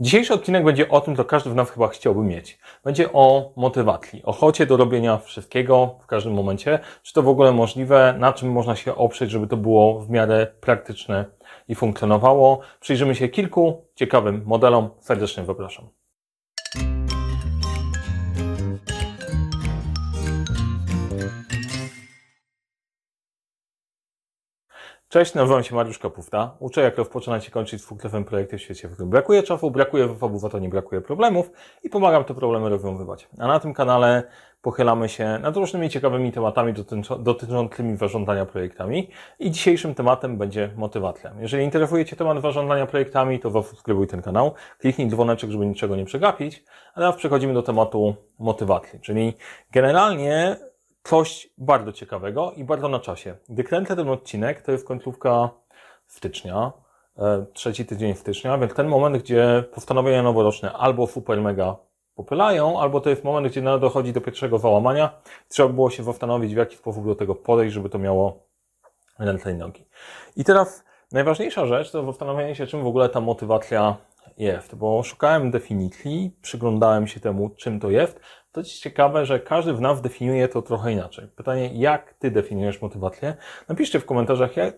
Dzisiejszy odcinek będzie o tym, co każdy w nas chyba chciałby mieć. Będzie o motywacji, ochocie do robienia wszystkiego w każdym momencie. Czy to w ogóle możliwe, na czym można się oprzeć, żeby to było w miarę praktyczne i funkcjonowało. Przyjrzymy się kilku ciekawym modelom. Serdecznie zapraszam. Cześć, nazywam się Mariusz Kapufta. Uczę, jak rozpoczynać i kończyć dwukrotowym projekty w świecie, w którym brakuje czasu, brakuje wyfobów, a to nie brakuje problemów i pomagam te problemy rozwiązywać. A na tym kanale pochylamy się nad różnymi ciekawymi tematami dotyczącymi zarządzania projektami i dzisiejszym tematem będzie motywacja. Jeżeli interesuje Cię temat zarządzania projektami, to zasubskrybuj ten kanał, kliknij dzwoneczek, żeby niczego nie przegapić, a teraz przechodzimy do tematu motywacji, czyli generalnie coś bardzo ciekawego i bardzo na czasie. Gdy kręcę ten odcinek, to jest końcówka stycznia, e, trzeci tydzień stycznia, więc ten moment, gdzie postanowienia noworoczne albo super mega popylają, albo to jest moment, gdzie dochodzi do pierwszego załamania. Trzeba było się zastanowić, w jaki sposób do tego podejść, żeby to miało ręce i nogi. I teraz najważniejsza rzecz to zastanowienie się, czym w ogóle ta motywacja jest, bo szukałem definicji, przyglądałem się temu, czym to jest. To jest ciekawe, że każdy w nas definiuje to trochę inaczej. Pytanie, jak ty definiujesz motywację? Napiszcie w komentarzach, jak,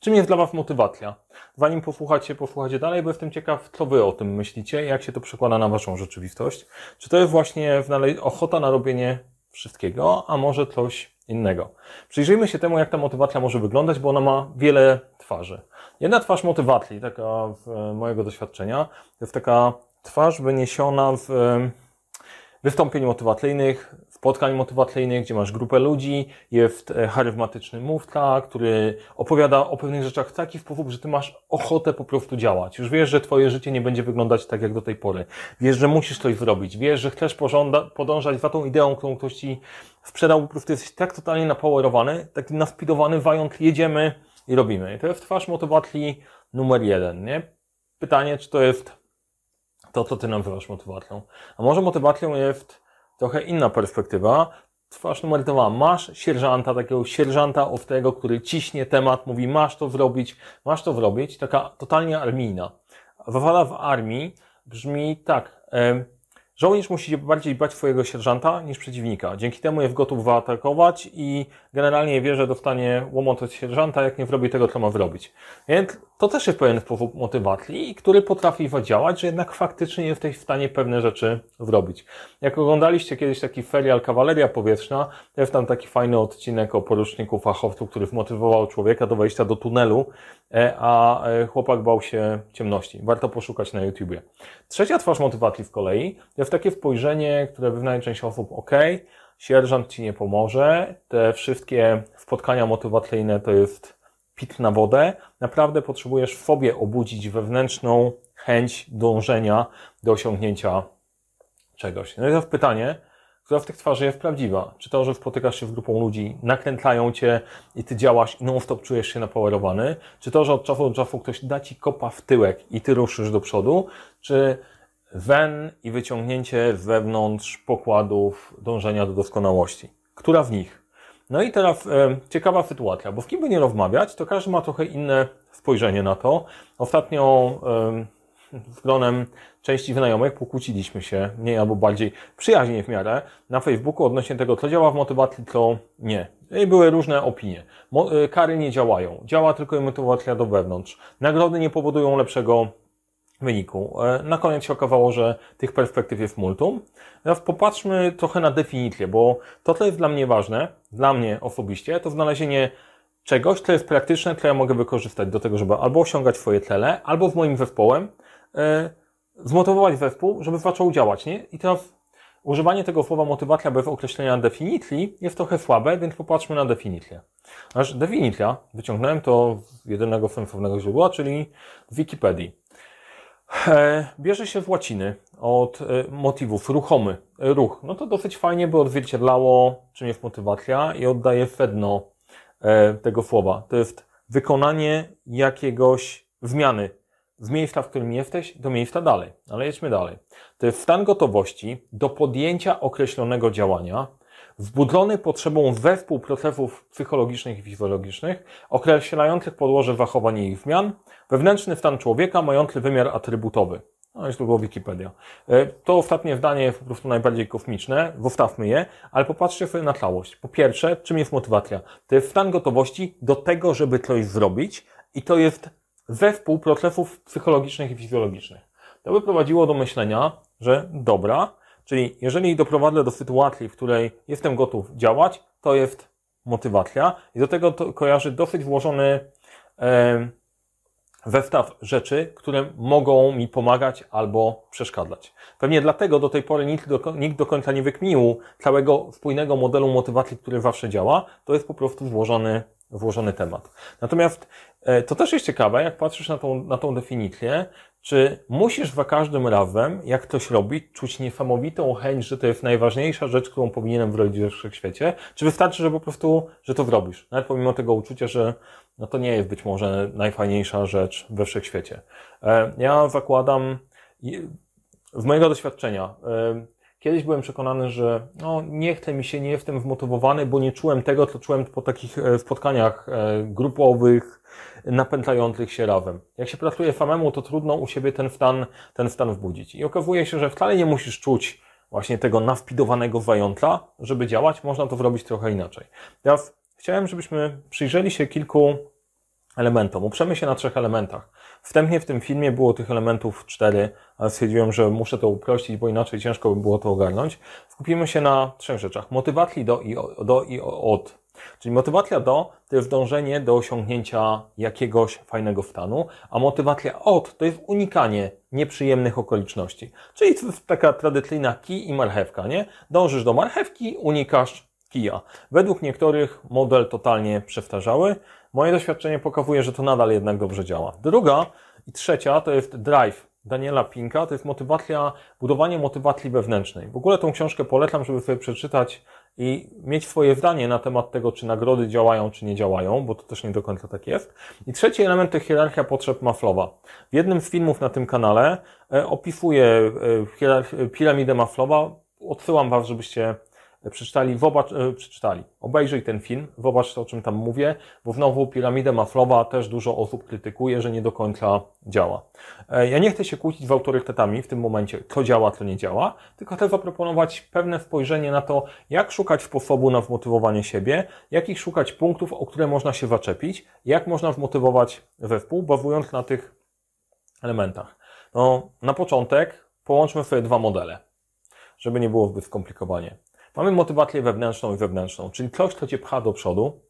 czym jest dla was motywacja. Zanim posłuchacie, posłuchacie dalej, bo jestem ciekaw, co wy o tym myślicie, jak się to przekłada na waszą rzeczywistość. Czy to jest właśnie ochota na robienie wszystkiego, a może coś innego. Przyjrzyjmy się temu, jak ta motywacja może wyglądać, bo ona ma wiele twarzy. Jedna twarz motywacji, taka w mojego doświadczenia, to jest taka twarz wyniesiona w wystąpień motywacyjnych, spotkań motywacyjnych, gdzie masz grupę ludzi, jest e, charyzmatyczny mówca, który opowiada o pewnych rzeczach w taki sposób, że ty masz ochotę po prostu działać. Już wiesz, że twoje życie nie będzie wyglądać tak jak do tej pory. Wiesz, że musisz coś zrobić. Wiesz, że chcesz podążać za tą ideą, którą ktoś ci sprzedał. Po prostu jesteś tak totalnie napowerowany, taki naspidowany, wająk, jedziemy i robimy. I to jest twarz motywacji numer jeden, nie? Pytanie, czy to jest to, co ty nazywasz motywacją. A może motywacją jest trochę inna perspektywa. Twarz numer dwa. Masz sierżanta, takiego sierżanta ostrego, który ciśnie temat, mówi masz to zrobić, masz to zrobić. Taka totalnie armijna. Wawala w armii brzmi tak. Żołnierz musi bardziej bać swojego sierżanta niż przeciwnika. Dzięki temu jest gotów zaatakować i generalnie wie, że dostanie łomot od sierżanta, jak nie zrobi tego, co ma zrobić. Więc to też jest pewien sposób motywacji, który potrafi zadziałać, że jednak faktycznie jesteś w stanie pewne rzeczy zrobić. Jak oglądaliście kiedyś taki serial Kawaleria Powietrzna, jest tam taki fajny odcinek o poruczniku fachowcu, który zmotywował człowieka do wejścia do tunelu, e, a e, chłopak bał się ciemności. Warto poszukać na YouTubie. Trzecia twarz motywacji z kolei jest takie spojrzenie, które wyznaje część osób, ok, sierżant ci nie pomoże, te wszystkie spotkania motywacyjne to jest pit na wodę, naprawdę potrzebujesz w sobie obudzić wewnętrzną chęć dążenia do osiągnięcia czegoś. No i to pytanie, która w tych twarzy jest prawdziwa? Czy to, że spotykasz się z grupą ludzi, nakręcają cię i ty działasz i non-stop czujesz się napowerowany? Czy to, że od czasu do czasu ktoś da ci kopa w tyłek i ty ruszysz do przodu? Czy wen i wyciągnięcie z wewnątrz pokładów dążenia do doskonałości? Która w nich? No i teraz e, ciekawa sytuacja, bo w kim by nie rozmawiać, to każdy ma trochę inne spojrzenie na to. Ostatnio e, z gronem części znajomych pokłóciliśmy się, mniej albo bardziej przyjaźnie w miarę, na Facebooku odnośnie tego, co działa w motywacji, co nie. I były różne opinie. Mo e, kary nie działają, działa tylko motywacja do wewnątrz. Nagrody nie powodują lepszego wyniku. E, na koniec się okazało, że tych perspektyw jest multum. Teraz popatrzmy trochę na definicję, bo to, co jest dla mnie ważne, dla mnie osobiście, to znalezienie czegoś, co jest praktyczne, co ja mogę wykorzystać do tego, żeby albo osiągać swoje cele, albo w moim zespołem e, zmotywować zespół, żeby zaczął działać, nie? I teraz używanie tego słowa motywacja bez określenia definicji jest trochę słabe, więc popatrzmy na definicję. Aż definicja, wyciągnąłem to z jedynego sensownego źródła, czyli z Wikipedii. E, bierze się z łaciny od e, motywów ruchomy, e, ruch. No to dosyć fajnie by odzwierciedlało, czym jest motywacja i oddaje sedno tego słowa. To jest wykonanie jakiegoś zmiany z miejsca, w którym jesteś, do miejsca dalej. Ale jedźmy dalej. To jest stan gotowości do podjęcia określonego działania, wbudzony potrzebą zespół procesów psychologicznych i fizjologicznych, określających podłoże zachowań i ich zmian, wewnętrzny stan człowieka mający wymiar atrybutowy. No jest było Wikipedia. E, to ostatnie zdanie jest po prostu najbardziej kosmiczne, zostawmy je, ale popatrzcie sobie na całość. Po pierwsze, czym jest motywacja? To jest stan gotowości do tego, żeby coś zrobić i to jest zespół procesów psychologicznych i fizjologicznych. To by prowadziło do myślenia, że dobra, czyli jeżeli doprowadzę do sytuacji, w której jestem gotów działać, to jest motywacja i do tego to kojarzy dosyć włożony e, zestaw rzeczy, które mogą mi pomagać albo przeszkadzać. Pewnie dlatego do tej pory nikt do, nikt do końca nie wykminił całego spójnego modelu motywacji, który zawsze działa. To jest po prostu włożony, włożony temat. Natomiast to też jest ciekawe, jak patrzysz na tą, na tą definicję, czy musisz za każdym razem, jak ktoś robi, czuć niesamowitą chęć, że to jest najważniejsza rzecz, którą powinienem zrobić we wszechświecie? Czy wystarczy, że po prostu, że to zrobisz? Nawet pomimo tego uczucia, że no to nie jest być może najfajniejsza rzecz we wszechświecie. E, ja zakładam, z mojego doświadczenia, e, kiedyś byłem przekonany, że no, nie chce mi się, nie jestem zmotywowany, bo nie czułem tego, co czułem po takich e, spotkaniach grupowych, napędzających się rawem. Jak się pracuje samemu, to trudno u siebie ten stan, ten stan wbudzić. I okazuje się, że wcale nie musisz czuć właśnie tego nawpidowanego zająca, żeby działać, można to zrobić trochę inaczej. Teraz chciałem, żebyśmy przyjrzeli się kilku elementom. Uprzemy się na trzech elementach. Wstępnie w tym filmie było tych elementów cztery, ale stwierdziłem, że muszę to uprościć, bo inaczej ciężko by było to ogarnąć. Skupimy się na trzech rzeczach. Motywacji do i, do i od. Czyli motywacja do to jest dążenie do osiągnięcia jakiegoś fajnego stanu, a motywacja od to jest unikanie nieprzyjemnych okoliczności. Czyli to jest taka tradycyjna kij i marchewka, nie? Dążysz do marchewki, unikasz kija. Według niektórych model totalnie przestarzały. Moje doświadczenie pokazuje, że to nadal jednak dobrze działa. Druga i trzecia to jest drive Daniela Pinka, to jest motywacja, budowanie motywacji wewnętrznej. W ogóle tą książkę polecam, żeby sobie przeczytać i mieć swoje zdanie na temat tego, czy nagrody działają, czy nie działają, bo to też nie do końca tak jest. I trzeci element to hierarchia potrzeb Maslowa. W jednym z filmów na tym kanale e, opisuję e, piramidę Maslowa. Odsyłam Was, żebyście przeczytali, zobacz, e, przeczytali, obejrzyj ten film, zobacz o czym tam mówię, bo znowu piramidę Maslowa też dużo osób krytykuje, że nie do końca działa. E, ja nie chcę się kłócić z autorytetami w tym momencie, co działa, co nie działa, tylko chcę zaproponować pewne spojrzenie na to, jak szukać sposobu na wmotywowanie siebie, jakich szukać punktów, o które można się zaczepić, jak można wmotywować zespół, bazując na tych elementach. No, na początek połączmy sobie dwa modele, żeby nie było zbyt skomplikowanie. Mamy motywację wewnętrzną i wewnętrzną, czyli coś, co cię pcha do przodu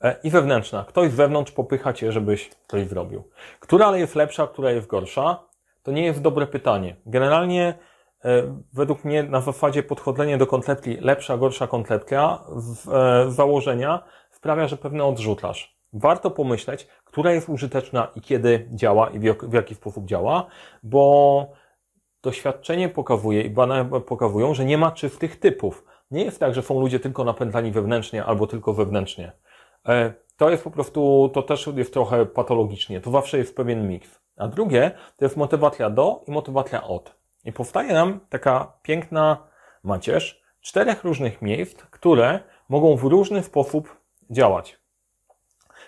e, i wewnętrzna. Ktoś z wewnątrz popycha cię, żebyś coś zrobił. Która jest lepsza, która jest gorsza? To nie jest dobre pytanie. Generalnie e, według mnie na zasadzie podchodzenie do koncepcji lepsza, gorsza koncepcja z e, założenia sprawia, że pewne odrzucasz. Warto pomyśleć, która jest użyteczna i kiedy działa i w jaki sposób działa, bo doświadczenie pokazuje i badania pokazują, że nie ma czystych typów. Nie jest tak, że są ludzie tylko napędzani wewnętrznie albo tylko wewnętrznie. E, to jest po prostu, to też jest trochę patologicznie. To zawsze jest pewien miks. A drugie to jest motywacja do i motywacja od. I powstaje nam taka piękna macierz czterech różnych miejsc, które mogą w różny sposób działać.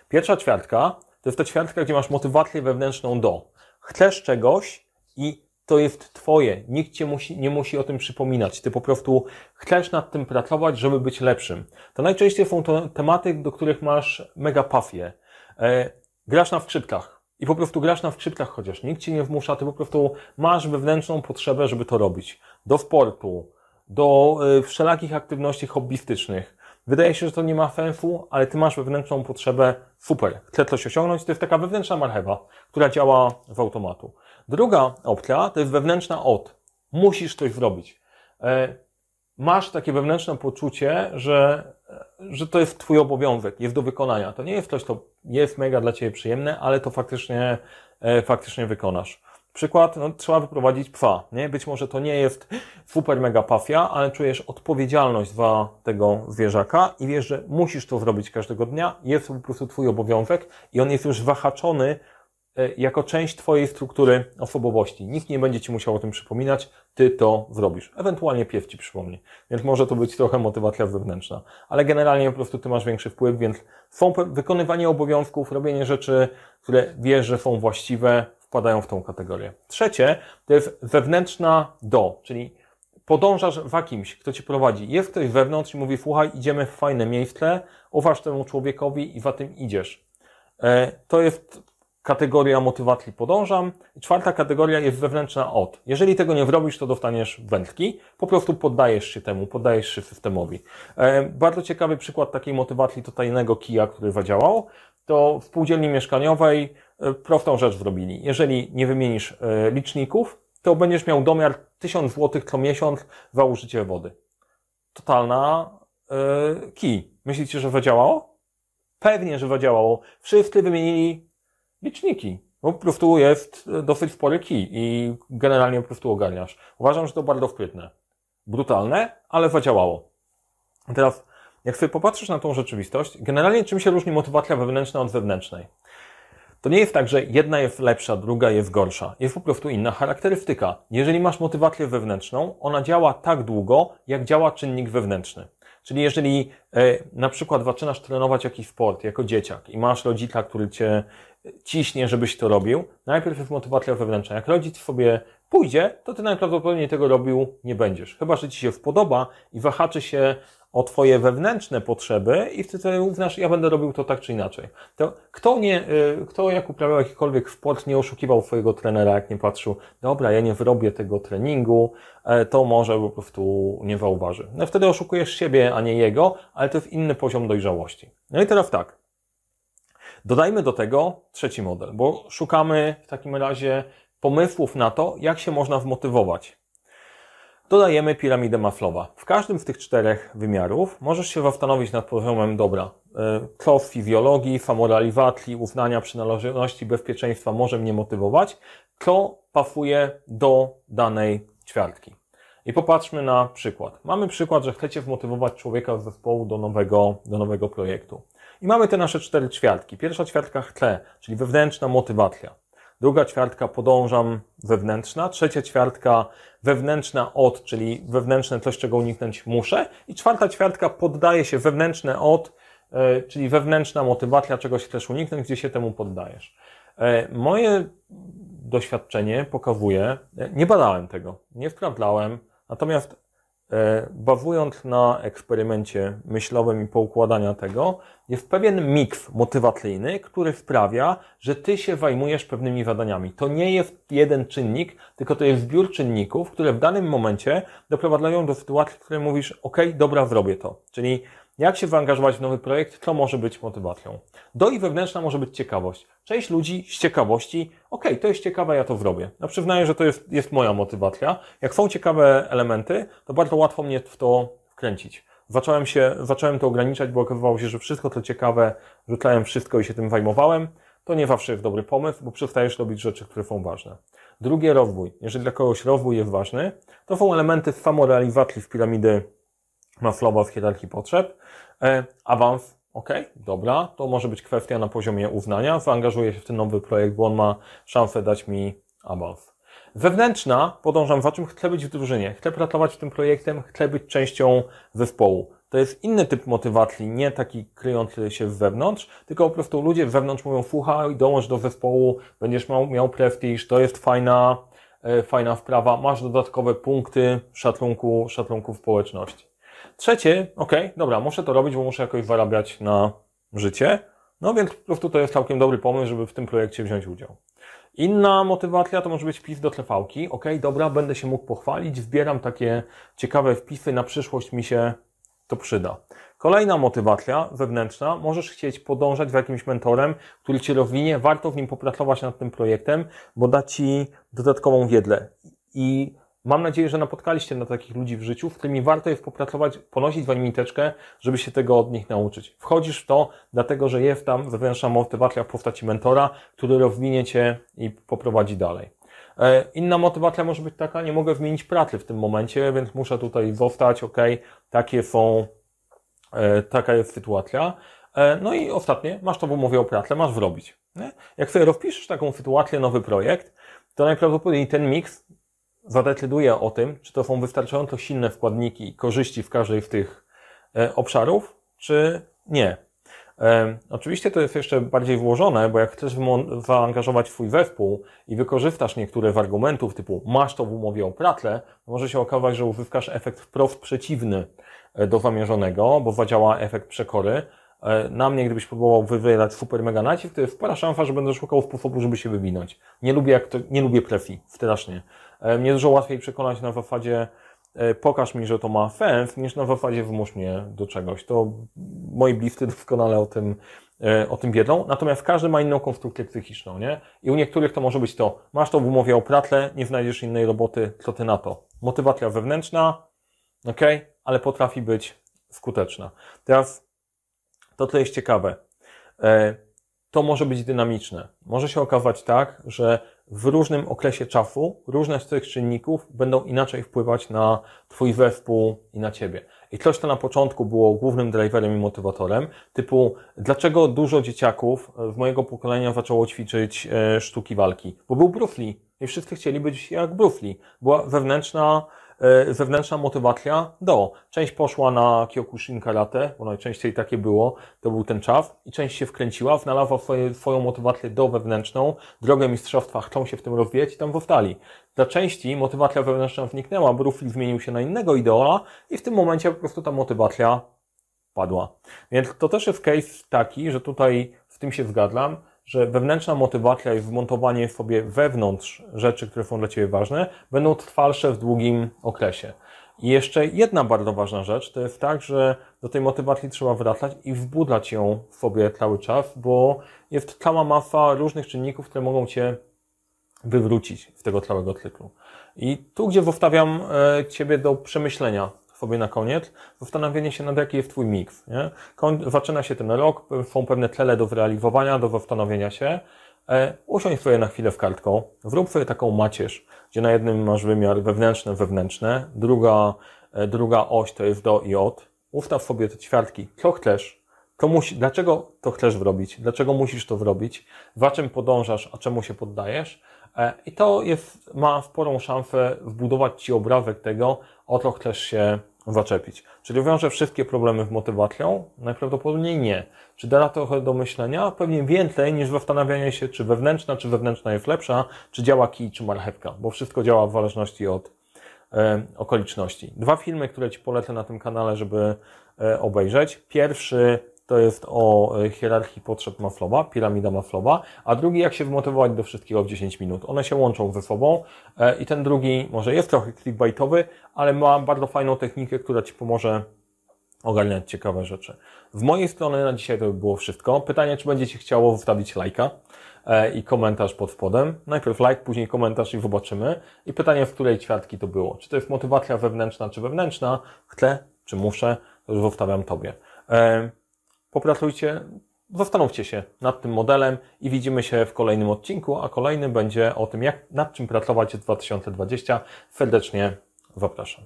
Pierwsza ćwiartka to jest ta ćwiartka, gdzie masz motywację wewnętrzną do. Chcesz czegoś i to jest Twoje. Nikt Cię musi, nie musi o tym przypominać. Ty po prostu chcesz nad tym pracować, żeby być lepszym. To najczęściej są to tematy, do których masz mega pafię. E, grasz na skrzypkach. I po prostu grasz na skrzypkach, chociaż nikt Cię nie wmusza, Ty po prostu masz wewnętrzną potrzebę, żeby to robić. Do sportu, do e, wszelakich aktywności hobbystycznych. Wydaje się, że to nie ma sensu, ale Ty masz wewnętrzną potrzebę, super, chcę coś osiągnąć, to jest taka wewnętrzna marchewa, która działa w automatu. Druga opcja to jest wewnętrzna od. Musisz coś zrobić. E, masz takie wewnętrzne poczucie, że, że to jest Twój obowiązek, jest do wykonania. To nie jest coś, co jest mega dla Ciebie przyjemne, ale to faktycznie, e, faktycznie wykonasz. Przykład, no, trzeba wyprowadzić psa, nie? Być może to nie jest super mega pafia, ale czujesz odpowiedzialność za tego zwierzaka i wiesz, że musisz to zrobić każdego dnia, jest to po prostu Twój obowiązek i on jest już wahaczony jako część Twojej struktury osobowości. Nikt nie będzie Ci musiał o tym przypominać, Ty to zrobisz. Ewentualnie pies Ci przypomni. Więc może to być trochę motywacja wewnętrzna. Ale generalnie po prostu Ty masz większy wpływ, więc są wykonywanie obowiązków, robienie rzeczy, które wiesz, że są właściwe, wpadają w tą kategorię. Trzecie to jest wewnętrzna do, czyli podążasz za kimś, kto cię prowadzi. Jest ktoś wewnątrz i mówi, słuchaj, idziemy w fajne miejsce, uważ temu człowiekowi i za tym idziesz. E, to jest kategoria motywacji podążam. I czwarta kategoria jest wewnętrzna od. Jeżeli tego nie zrobisz, to dostaniesz wędki. Po prostu poddajesz się temu, poddajesz się systemowi. E, bardzo ciekawy przykład takiej motywacji to tajnego kija, który zadziałał. To w spółdzielni mieszkaniowej e, prostą rzecz zrobili. Jeżeli nie wymienisz e, liczników, to będziesz miał domiar 1000 zł co miesiąc za użycie wody. Totalna kij. Myślicie, że zadziałało? Pewnie, że zadziałało. Wszyscy wymienili liczniki. Po prostu jest dosyć spory kij i generalnie po prostu ogarniasz. Uważam, że to bardzo sprytne. Brutalne, ale zadziałało. Teraz, jak sobie popatrzysz na tą rzeczywistość, generalnie czym się różni motywacja wewnętrzna od zewnętrznej? To nie jest tak, że jedna jest lepsza, druga jest gorsza. Jest po prostu inna charakterystyka. Jeżeli masz motywację wewnętrzną, ona działa tak długo, jak działa czynnik wewnętrzny. Czyli jeżeli e, na przykład zaczynasz trenować jakiś sport jako dzieciak i masz rodzica, który cię ciśnie, żebyś to robił, najpierw jest motywacja wewnętrzna. Jak rodzic sobie pójdzie, to ty najprawdopodobniej tego robił nie będziesz. Chyba, że ci się spodoba i wahaczy się o Twoje wewnętrzne potrzeby i wtedy uznasz, ja będę robił to tak czy inaczej. To kto nie, y, kto jak uprawiał jakikolwiek sport, nie oszukiwał swojego trenera, jak nie patrzył, dobra, ja nie wyrobię tego treningu, e, to może po prostu nie zauważy. No wtedy oszukujesz siebie, a nie jego, ale to jest inny poziom dojrzałości. No i teraz tak. Dodajmy do tego trzeci model, bo szukamy w takim razie pomysłów na to, jak się można wmotywować dodajemy piramidę Maslowa. W każdym z tych czterech wymiarów możesz się zastanowić nad poziomem dobra. Co w fizjologii, famoraliwatli, uznania przynależności, bezpieczeństwa może mnie motywować, co pasuje do danej ćwiartki. I popatrzmy na przykład. Mamy przykład, że chcecie wmotywować człowieka z zespołu do nowego, do nowego projektu. I mamy te nasze cztery ćwiartki. Pierwsza ćwiartka chce, czyli wewnętrzna motywacja. Druga ćwiartka podążam wewnętrzna. Trzecia ćwiartka wewnętrzna od, czyli wewnętrzne coś, czego uniknąć muszę. I czwarta ćwiartka poddaje się wewnętrzne od, e, czyli wewnętrzna motywacja, czegoś chcesz uniknąć, gdzie się temu poddajesz. E, moje doświadczenie pokazuje, e, nie badałem tego, nie sprawdzałem, natomiast E, bawując na eksperymencie myślowym i poukładania tego, jest pewien miks motywacyjny, który sprawia, że ty się zajmujesz pewnymi zadaniami. To nie jest jeden czynnik, tylko to jest zbiór czynników, które w danym momencie doprowadzają do sytuacji, w której mówisz, ok, dobra, zrobię to. Czyli jak się zaangażować w nowy projekt, to może być motywacją. Do i wewnętrzna może być ciekawość. Część ludzi z ciekawości, ok, to jest ciekawe, ja to zrobię. No przyznaję, że to jest, jest moja motywacja. Jak są ciekawe elementy, to bardzo łatwo mnie w to wkręcić. Zacząłem się, zacząłem to ograniczać, bo okazywało się, że wszystko co ciekawe, rzucałem wszystko i się tym zajmowałem. To nie zawsze jest dobry pomysł, bo przestajesz robić rzeczy, które są ważne. Drugie, rozwój. Jeżeli dla kogoś rozwój jest ważny, to są elementy samorealizacji w piramidy Maslowa w hierarchii potrzeb. E, awans, ok, dobra, to może być kwestia na poziomie uznania. Zaangażuję się w ten nowy projekt, bo on ma szansę dać mi awans. Wewnętrzna, podążam za czym chcę być w drużynie, chcę pracować w tym projektem, chcę być częścią zespołu. To jest inny typ motywacji, nie taki kryjący się z wewnątrz, tylko po prostu ludzie wewnątrz mówią, słuchaj, dołącz do zespołu, będziesz miał, miał prestiż, to jest fajna, e, fajna sprawa, masz dodatkowe punkty szacunku, szacunku społeczności. Trzecie, ok, dobra, muszę to robić, bo muszę jakoś zarabiać na życie. No więc po prostu to jest całkiem dobry pomysł, żeby w tym projekcie wziąć udział. Inna motywacja to może być wpis do trefałki. Ok, dobra, będę się mógł pochwalić, wbieram takie ciekawe wpisy, na przyszłość mi się to przyda. Kolejna motywacja wewnętrzna, możesz chcieć podążać za jakimś mentorem, który Cię rozwinie, warto w nim popracować nad tym projektem, bo da Ci dodatkową wiedzę. I Mam nadzieję, że napotkaliście na takich ludzi w życiu, w którymi warto jest popracować, ponosić wam miteczkę, żeby się tego od nich nauczyć. Wchodzisz w to, dlatego że jest tam wewnętrzna motywacja w postaci mentora, który rozwinie cię i poprowadzi dalej. E, inna motywacja może być taka, nie mogę zmienić pracy w tym momencie, więc muszę tutaj zostać, ok, takie są, e, taka jest sytuacja. E, no i ostatnie, masz to w umowie o pracę, masz wrobić. Jak sobie rozpiszesz taką sytuację, nowy projekt, to najprawdopodobniej ten miks zadecyduje o tym, czy to są wystarczająco silne składniki korzyści w każdej z tych e, obszarów, czy nie. E, oczywiście to jest jeszcze bardziej włożone, bo jak chcesz zaangażować swój zespół i wykorzystasz niektóre z argumentów typu masz to w umowie o pratle, może się okazać, że uzyskasz efekt wprost przeciwny e, do zamierzonego, bo zadziała efekt przekory. Na mnie, gdybyś próbował wywierać super mega nacisk, to jest spora szansa, że będę szukał sposobu, żeby się wywinąć. Nie lubię, jak to, nie lubię prefi, strasznie. E, mnie dużo łatwiej przekonać na zasadzie E, pokaż mi, że to ma sens, niż na zasadzie wymóż mnie do czegoś. To moi bliscy doskonale o tym, e, o tym wiedzą. Natomiast każdy ma inną konstrukcję psychiczną, nie? I u niektórych to może być to, masz to w umowie o pratle, nie znajdziesz innej roboty, co ty na to? Motywacja wewnętrzna, ok, ale potrafi być skuteczna. Teraz to, co jest ciekawe, to może być dynamiczne. Może się okazać tak, że w różnym okresie czasu różne z tych czynników będą inaczej wpływać na Twój zespół i na Ciebie. I coś, co na początku było głównym driverem i motywatorem, typu dlaczego dużo dzieciaków z mojego pokolenia zaczęło ćwiczyć e, sztuki walki? Bo był Bruce Lee i wszyscy chcieli być jak Bruce Lee. Była wewnętrzna E, zewnętrzna motywacja do. Część poszła na Kyokushin Karate, bo najczęściej takie było, to był ten czas, i część się wkręciła, znalazła swoje, swoją motywację do wewnętrzną, drogę mistrzostwa, chcą się w tym rozwijać i tam zostali. Dla części motywacja wewnętrzna zniknęła, bo Rufil zmienił się na innego idola i w tym momencie po prostu ta motywacja padła. Więc to też jest case taki, że tutaj w tym się zgadzam, że wewnętrzna motywacja i wmontowanie sobie wewnątrz rzeczy, które są dla Ciebie ważne, będą trwalsze w długim okresie. I jeszcze jedna bardzo ważna rzecz, to jest tak, że do tej motywacji trzeba wracać i wbudzać ją w sobie cały czas, bo jest cała masa różnych czynników, które mogą Cię wywrócić z tego całego cyklu. I tu, gdzie zostawiam e, Ciebie do przemyślenia, sobie na koniec, zastanowienie się nad jaki jest Twój miks. Nie? Zaczyna się ten rok, są pewne cele do zrealizowania, do zastanowienia się. E, usiądź sobie na chwilę w kartką, zrób sobie taką macierz, gdzie na jednym masz wymiar wewnętrzny, wewnętrzny, druga, e, druga oś to jest do i od. Ustaw sobie te ćwiartki, co chcesz, to musi, dlaczego to chcesz zrobić, dlaczego musisz to zrobić, za czym podążasz, a czemu się poddajesz. E, I to jest, ma sporą szansę wbudować Ci obrazek tego, o co chcesz się zaczepić. Czyli wiąże wszystkie problemy z motywacją? Najprawdopodobniej nie. Czy da trochę do myślenia? Pewnie więcej niż zastanawianie się, czy wewnętrzna, czy wewnętrzna jest lepsza, czy działa kij, czy marchewka, bo wszystko działa w zależności od e, okoliczności. Dwa filmy, które Ci polecę na tym kanale, żeby e, obejrzeć. Pierwszy to jest o e, hierarchii potrzeb Maslowa, piramida Maslowa, a drugi jak się wmotywować do wszystkiego w 10 minut. One się łączą ze sobą e, i ten drugi może jest trochę clickbaitowy, ale ma bardzo fajną technikę, która Ci pomoże ogarniać ciekawe rzeczy. W mojej strony na dzisiaj to by było wszystko. Pytanie, czy będzie Ci chciało wstawić lajka e, i komentarz pod spodem. Najpierw like, później komentarz i zobaczymy. I pytanie, w której ćwiartki to było. Czy to jest motywacja wewnętrzna, czy wewnętrzna? Chcę, czy muszę? To już zostawiam Tobie popracujcie, zastanówcie się nad tym modelem i widzimy się w kolejnym odcinku, a kolejny będzie o tym, jak nad czym pracować w 2020. Serdecznie zapraszam.